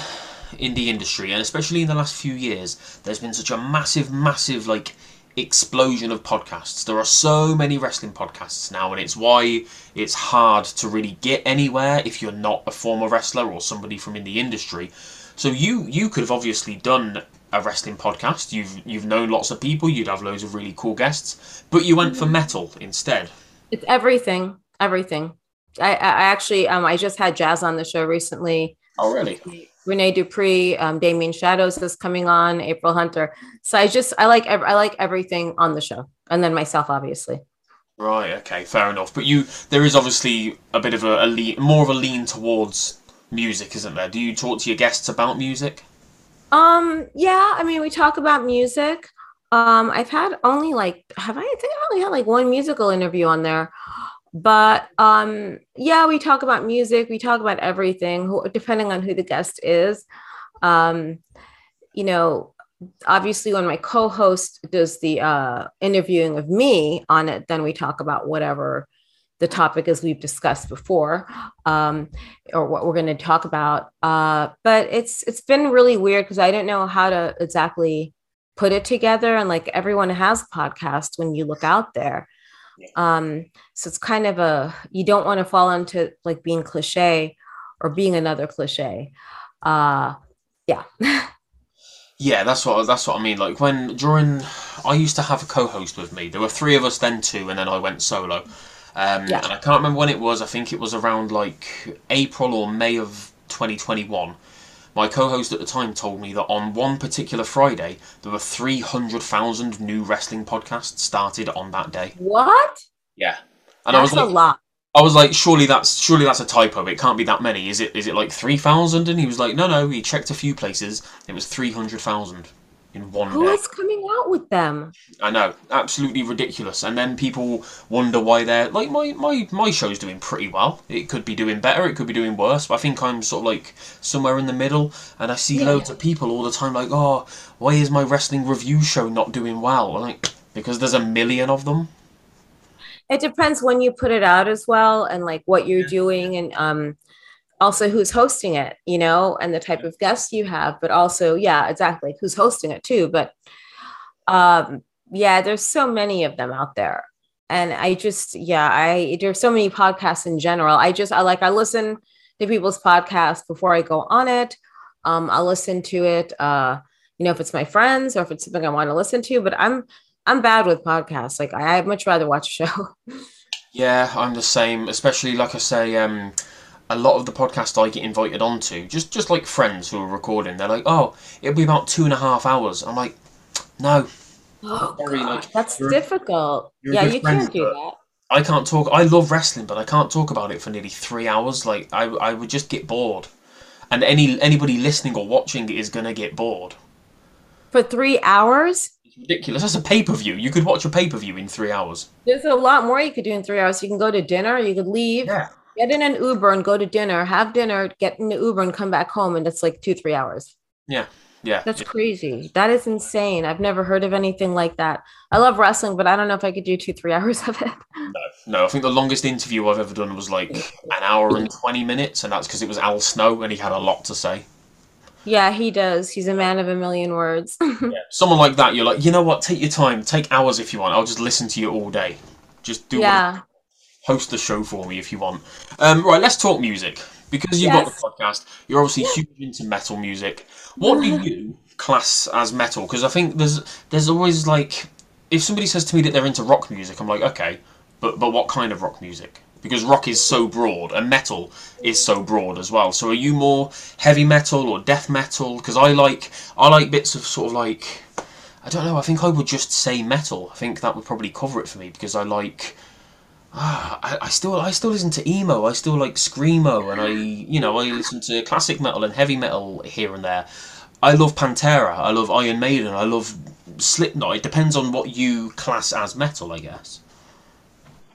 in the industry, and especially in the last few years, there's been such a massive, massive like explosion of podcasts. There are so many wrestling podcasts now, and it's why it's hard to really get anywhere if you're not a former wrestler or somebody from in the industry. So you you could have obviously done a wrestling podcast. You've you've known lots of people. You'd have loads of really cool guests, but you went for mm-hmm. metal instead. It's everything, everything. I, I actually um I just had Jazz on the show recently. Oh really? Rene Dupree, um, Damien Shadows is coming on, April Hunter. So I just I like I like everything on the show, and then myself, obviously. Right. Okay. Fair enough. But you, there is obviously a bit of a, a lean, more of a lean towards music, isn't there? Do you talk to your guests about music? Um, yeah, I mean, we talk about music. Um, I've had only like have I, I think I only had like one musical interview on there. But um, yeah, we talk about music, we talk about everything, depending on who the guest is. Um, you know, obviously when my co-host does the uh, interviewing of me on it, then we talk about whatever the topic as we've discussed before um, or what we're going to talk about uh, but it's it's been really weird because i don't know how to exactly put it together and like everyone has a podcast when you look out there Um, so it's kind of a you don't want to fall into like being cliche or being another cliche. Uh, yeah. [LAUGHS] Yeah, that's what that's what I mean. Like when during, I used to have a co-host with me. There were three of us then, two, and then I went solo. Um, Yeah. And I can't remember when it was. I think it was around like April or May of 2021. My co-host at the time told me that on one particular Friday there were 300,000 new wrestling podcasts started on that day. What? Yeah. And I That's was a lot. I was like, surely that's surely that's a typo. It can't be that many. Is it? Is it like three thousand? And he was like, no, no. He checked a few places. It was three hundred thousand in one Who day. is coming out with them? I know, absolutely ridiculous. And then people wonder why they're like my my my show's doing pretty well. It could be doing better. It could be doing worse. But I think I'm sort of like somewhere in the middle. And I see Yeah. loads of people all the time like, oh, why is my wrestling review show not doing well? I'm like because there's a million of them. It depends when you put it out as well, and like what you're doing, and um, also who's hosting it, you know, and the type of guests you have. But also, yeah, exactly, who's hosting it too. But um, yeah, there's so many of them out there, and I just, yeah, I there's so many podcasts in general. I just, I like, I listen to people's podcasts before I go on it. Um, I'll listen to it. Uh, you know, if it's my friends or if it's something I want to listen to. But I'm I'm bad with podcasts. Like I, I'd much rather watch a show. [LAUGHS] Yeah, I'm the same. Especially like I say, um, a lot of the podcasts I get invited onto, just just like friends who are recording, they're like, "Oh, it'll be about two and a half hours." I'm like, "No, Oh, God, like, that's you're- difficult. you're Yeah, you friend, can't do that. I can't talk. I love wrestling, but I can't talk about it for nearly three hours. Like I, I would just get bored, and any anybody listening or watching is gonna get bored. For three hours, It's ridiculous. That's a pay per view. You could watch a pay per view in three hours. there's a lot more you could do in three hours. You can go to dinner, you could leave, Yeah. Get in an Uber and go to dinner, have dinner, get in the Uber and come back home, and it's like two, three hours. Yeah. Yeah. That's crazy. That is insane. I've never heard of anything like that. I love wrestling, but I don't know if I could do two, three hours of it. No, no. I think the longest interview I've ever done was like an hour and twenty minutes, and that's because it was Al Snow, and he had a lot to say. Yeah, he does. He's a man of a million words. [LAUGHS] Yeah. Someone like that, you're like, you know what? Take your time. Take hours if you want. I'll just listen to you all day. Just do what yeah. Host the show for me if you want. Um, right, let's talk music. Because you've got the podcast, you're obviously huge into metal music. What do you class as metal? Because I think there's there's always like, if somebody says to me that they're into rock music, I'm like, okay, but but what kind of rock music? Because rock is so broad, and metal is so broad as well. So are you more heavy metal or death metal? Because I like I like bits of sort of like, I don't know. I think I would just say metal. I think that would probably cover it for me because I like. Ah, I, I still I still listen to emo. I still like screamo, and I you know I listen to classic metal and heavy metal here and there. I love Pantera. I love Iron Maiden. I love Slipknot. It depends on what you class as metal, I guess.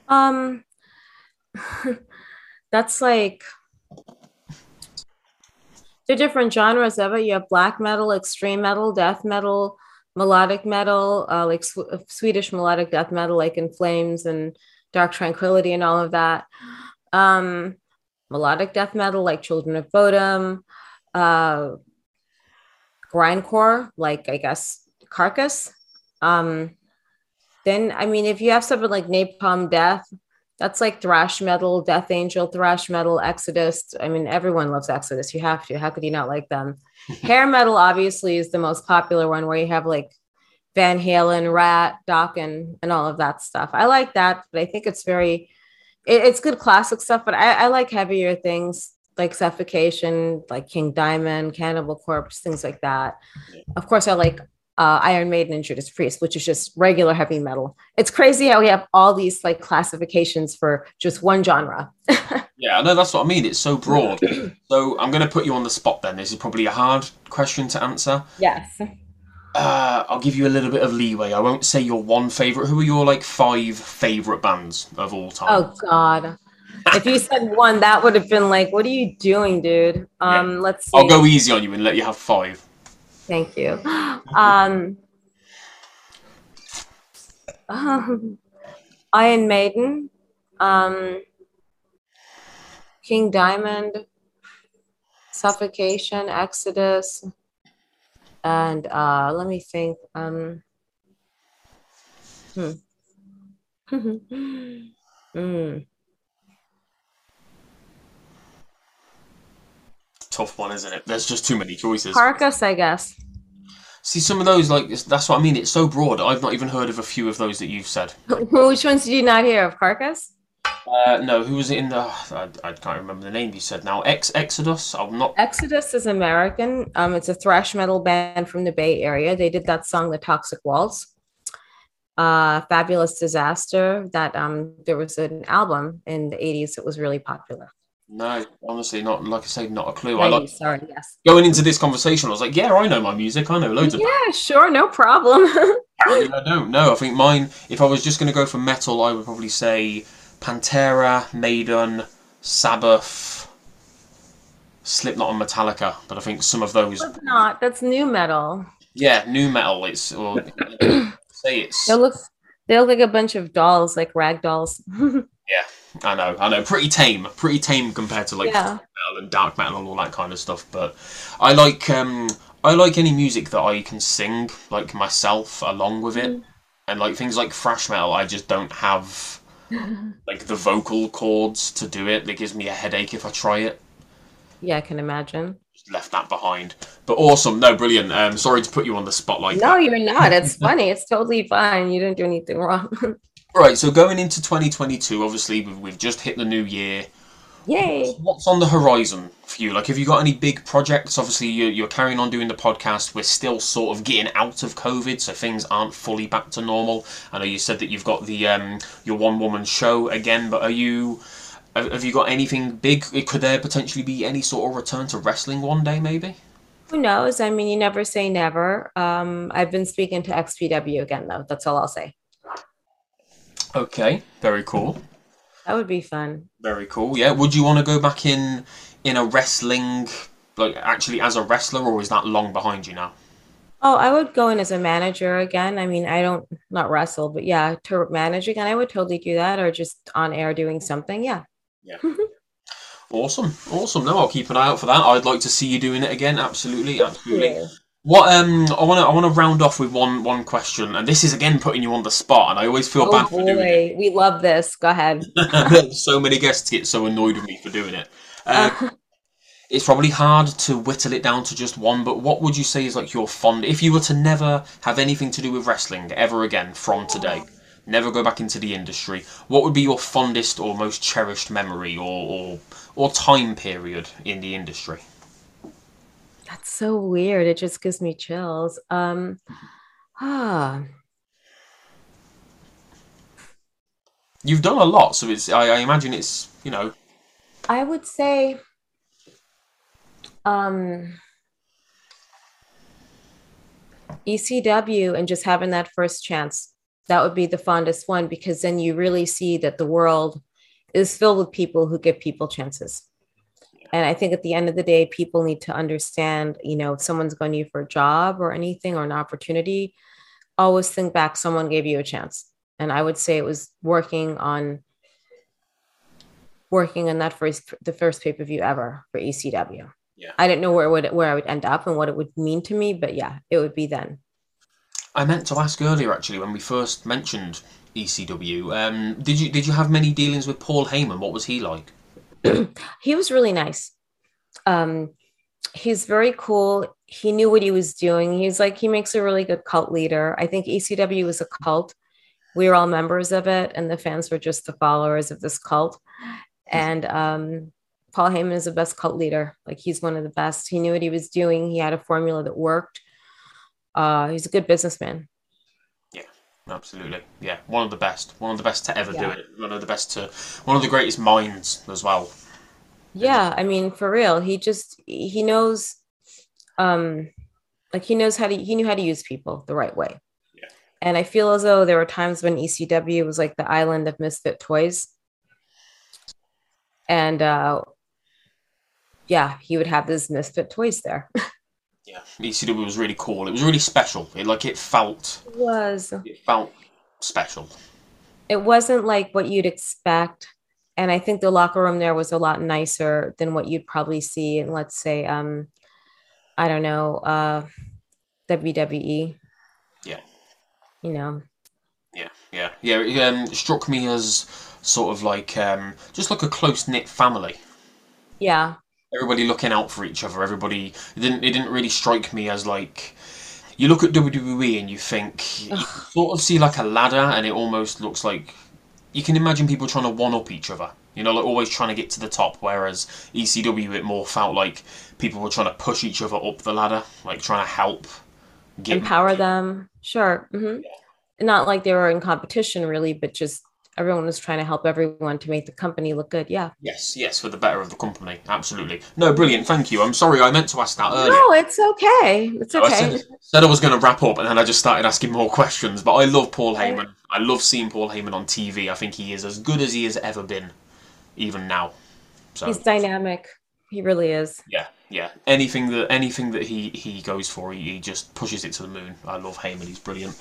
Um, [LAUGHS] that's like they're different genres of it. You have black metal, extreme metal, death metal, melodic metal, uh, like sw- Swedish melodic death metal, like In Flames and Dark Tranquillity and all of that. Um, melodic death metal, like Children of Bodom, uh, grindcore, like I guess Carcass. Um, then I mean, if you have something like Napalm Death, that's like thrash metal, Death Angel, thrash metal, Exodus. I mean, everyone loves Exodus. You have to. How could you not like them? [LAUGHS] Hair metal obviously is the most popular one, where you have like Van Halen, Ratt, Doc, and and all of that stuff. I like that, but I think it's very, it- it's good classic stuff. But I, I like heavier things like Suffocation, like King Diamond, Cannibal Corpse, things like that. Of course, I like uh, Iron Maiden and Judas Priest, which is just regular heavy metal. It's crazy how we have all these like classifications for just one genre. [LAUGHS] Yeah, I know that's what I mean. It's so broad. so I'm going to put you on the spot. Then this is probably a hard question to answer. Yes. Uh, I'll give you a little bit of leeway. I won't say your one favorite. Who are your like five favorite bands of all time? Oh God. If you said one, that would have been like, what are you doing, dude? Um, let's see. I'll go easy on you and let you have five. Thank you. Um, um, [LAUGHS] Iron Maiden, um, King Diamond, Suffocation, Exodus, and uh, let me think. Um, hmm. [LAUGHS] mm. Tough one, isn't it? There's just too many choices. Carcass, I guess. See, some of those, like, that's what I mean. It's so broad. I've not even heard of a few of those that you've said. [LAUGHS] Which ones did you not hear of? Carcass? Uh, no, who was it in the? I, I can't remember the name you said now. Ex Exodus. I'm not. Exodus is American. Um, it's a thrash metal band from the Bay Area. They did that song, "The Toxic Waltz." Uh, Fabulous Disaster. That um, there was an album in the '80s that was really popular. No, honestly, not like I say, not a clue. 90s, I like sorry, yes. going into this conversation. I was like, yeah, I know my music. I know loads of. Yeah, sure, no problem. [LAUGHS] Apparently, I don't know. I think mine. If I was just going to go for metal, I would probably say Pantera, Maiden, Sabbath, Slipknot, and Metallica. But I think some of those. It's not. That's nu metal. Yeah, nu metal. It's or [CLEARS THROAT] say it's. They look. They look like a bunch of dolls, like rag dolls. [LAUGHS] Yeah, I know, I know. Pretty tame, pretty tame compared to like Yeah. metal and dark metal and all that kind of stuff. But I like um I like any music that I can sing like myself along with it, and like things like thrash metal. I just don't have [LAUGHS] like the vocal cords to do it. It gives me a headache if I try it. yeah, I can imagine. Just left that behind. But awesome, no, brilliant. Um, sorry to put you on the spotlight. No, you're not. It's funny. It's totally fine. You didn't do anything wrong. [LAUGHS] Right, so going into 2022, obviously we've, we've just hit the new year. Yay. What's on the horizon for you? Like, have you got any big projects? Obviously, you're, you're carrying on doing the podcast. We're still sort of getting out of COVID, so things aren't fully back to normal. I know you said that you've got the um, your one woman show again, but are you? Have have you got anything big? Could there potentially be any sort of return to wrestling one day, maybe? Who knows? I mean, you never say never. Um, I've been speaking to XPW again, though. That's all I'll say. Okay, very cool. That would be fun. Very cool. Yeah. Would you want to go back in in a wrestling, like actually as a wrestler, or is that long behind you now? Oh, I would go in as a manager again. I mean, I don't not wrestle, but yeah, to manage again, I would totally do that, or just on air doing something. Yeah. Yeah. [LAUGHS] awesome, awesome. No, I'll keep an eye out for that. I'd like to see you doing it again. Absolutely, absolutely. What um, I want to I want to round off with one one question, and this is again putting you on the spot, and I always feel Oh bad for doing it. boy, we love this. Go ahead. [LAUGHS] [LAUGHS] so many guests get so annoyed with me for doing it. Uh, [LAUGHS] it's probably hard to whittle it down to just one, but what would you say is like your fond? If you were to never have anything to do with wrestling ever again from today, never go back into the industry, what would be your fondest or most cherished memory or or, or time period in the industry? That's so weird. It just gives me chills. Um, ah, You've done a lot, so it's I, I imagine it's you know I would say, um, ECW and just having that first chance. That would be the fondest one because then you really see that the world is filled with people who give people chances. And I think at the end of the day, people need to understand, you know, if someone's going to you for a job or anything or an opportunity, always think back someone gave you a chance. And I would say it was working on working on that first the first pay-per-view ever for ECW. Yeah. I didn't know where would where I would end up and what it would mean to me, but yeah, it would be then. I meant to ask earlier actually when we first mentioned ECW. Um, did you did you have many dealings with Paul Heyman? What was he like? He was really nice. Um, he's very cool. He knew what he was doing. He's like he makes a really good cult leader. I think ECW was a cult. We were all members of it, and the fans were just the followers of this cult. And um, Paul Heyman is the best cult leader. Like he's one of the best. He knew what he was doing. He had a formula that worked. Uh, he's a good businessman. Absolutely, yeah, one of the best, one of the best to ever do it. One of the best to, one of the greatest minds as well. Yeah, I mean, for real, he just he knows, um, like he knows how to he knew how to use people the right way. Yeah. And I feel as though there were times when ECW was like the island of misfit toys, and uh, yeah, he would have these misfit toys there. [LAUGHS] Yeah, ECW was really cool. It was really special. It like it felt, It was. it felt special. It wasn't like what you'd expect. And I think the locker room there was a lot nicer than what you'd probably see in, let's say, um, I don't know, uh, WWE. Yeah. You know, Yeah, yeah, yeah. It um, struck me as sort of like um, just like a close knit family. Yeah. Everybody looking out for each other. Everybody. It didn't. It didn't really strike me as like. You look at WWE and you think you sort of see like a ladder, and it almost looks like you can imagine people trying to one up each other. You know, like always trying to get to the top. Whereas ECW, it more felt like people were trying to push each other up the ladder, like trying to help get Empower them. Sure. hmm Not like they were in competition, really, but just everyone was trying to help everyone to make the company look good. Yeah. Yes, yes, for the better of the company. Absolutely. No, brilliant. Thank you. I'm sorry, I meant to ask that earlier. No, it's okay. It's I okay. said, said I was going to wrap up, and then I just started asking more questions. But I love Paul Heyman. I love seeing Paul Heyman on TV. I think he is as good as he has ever been, even now. So He's dynamic. He really is. yeah, yeah. Anything that anything that he he goes for, he, he just pushes it to the moon. I love Heyman. He's brilliant.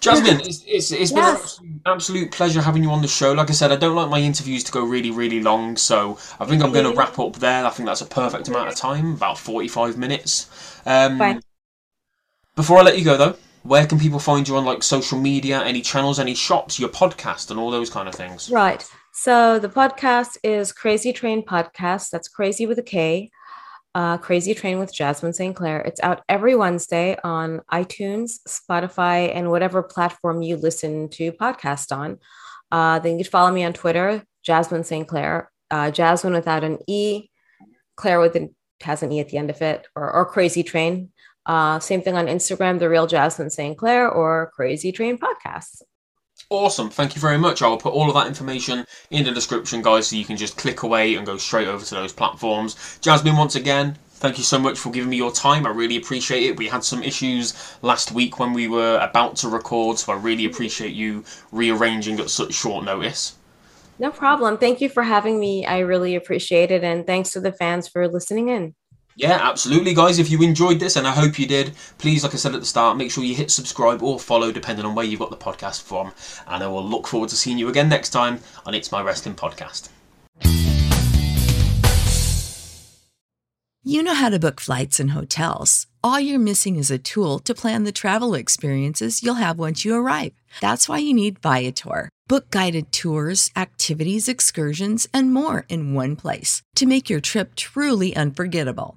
Jasmine, [LAUGHS] it's, it's, it's been an Yes. absolute, absolute pleasure having you on the show. Like I said, I don't like my interviews to go really, really long, so I think I'm going to wrap up there. I think that's a perfect amount of time, about 45 minutes. Um, Fine. Before I let you go, though, where can people find you on like social media, any channels, any shops, your podcast, and all those kind of things? Right. So the podcast is Krazy Train Podcast. That's crazy with a K. Uh, Krazy Train with Jasmin St. Claire. It's out every Wednesday on iTunes, Spotify, and whatever platform you listen to podcast on. Uh, then you can follow me on Twitter, Jasmin St. Claire. Uh, Jasmine without an E, Claire with an has an E at the end of it, or, or Krazy Train. Uh, same thing on Instagram, The Real Jasmin St. Claire or Krazy Train Podcasts. Awesome. Thank you very much. I will put all of that information in the description, guys, so you can just click away and go straight over to those platforms. Jasmine, once again, thank you so much for giving me your time. I really appreciate it. We had some issues last week when we were about to record, so I really appreciate you rearranging at such short notice. No problem. Thank you for having me. I really appreciate it. And thanks to the fans for listening in. Yeah, absolutely, guys. If you enjoyed this, and I hope you did, please, like I said at the start, make sure you hit subscribe or follow, depending on where you got the podcast from. And I will look forward to seeing you again next time on It's My Wrestling Podcast. You know how to book flights and hotels. All you're missing is a tool to plan the travel experiences you'll have once you arrive. That's why you need Viator. Book guided tours, activities, excursions, and more in one place to make your trip truly unforgettable.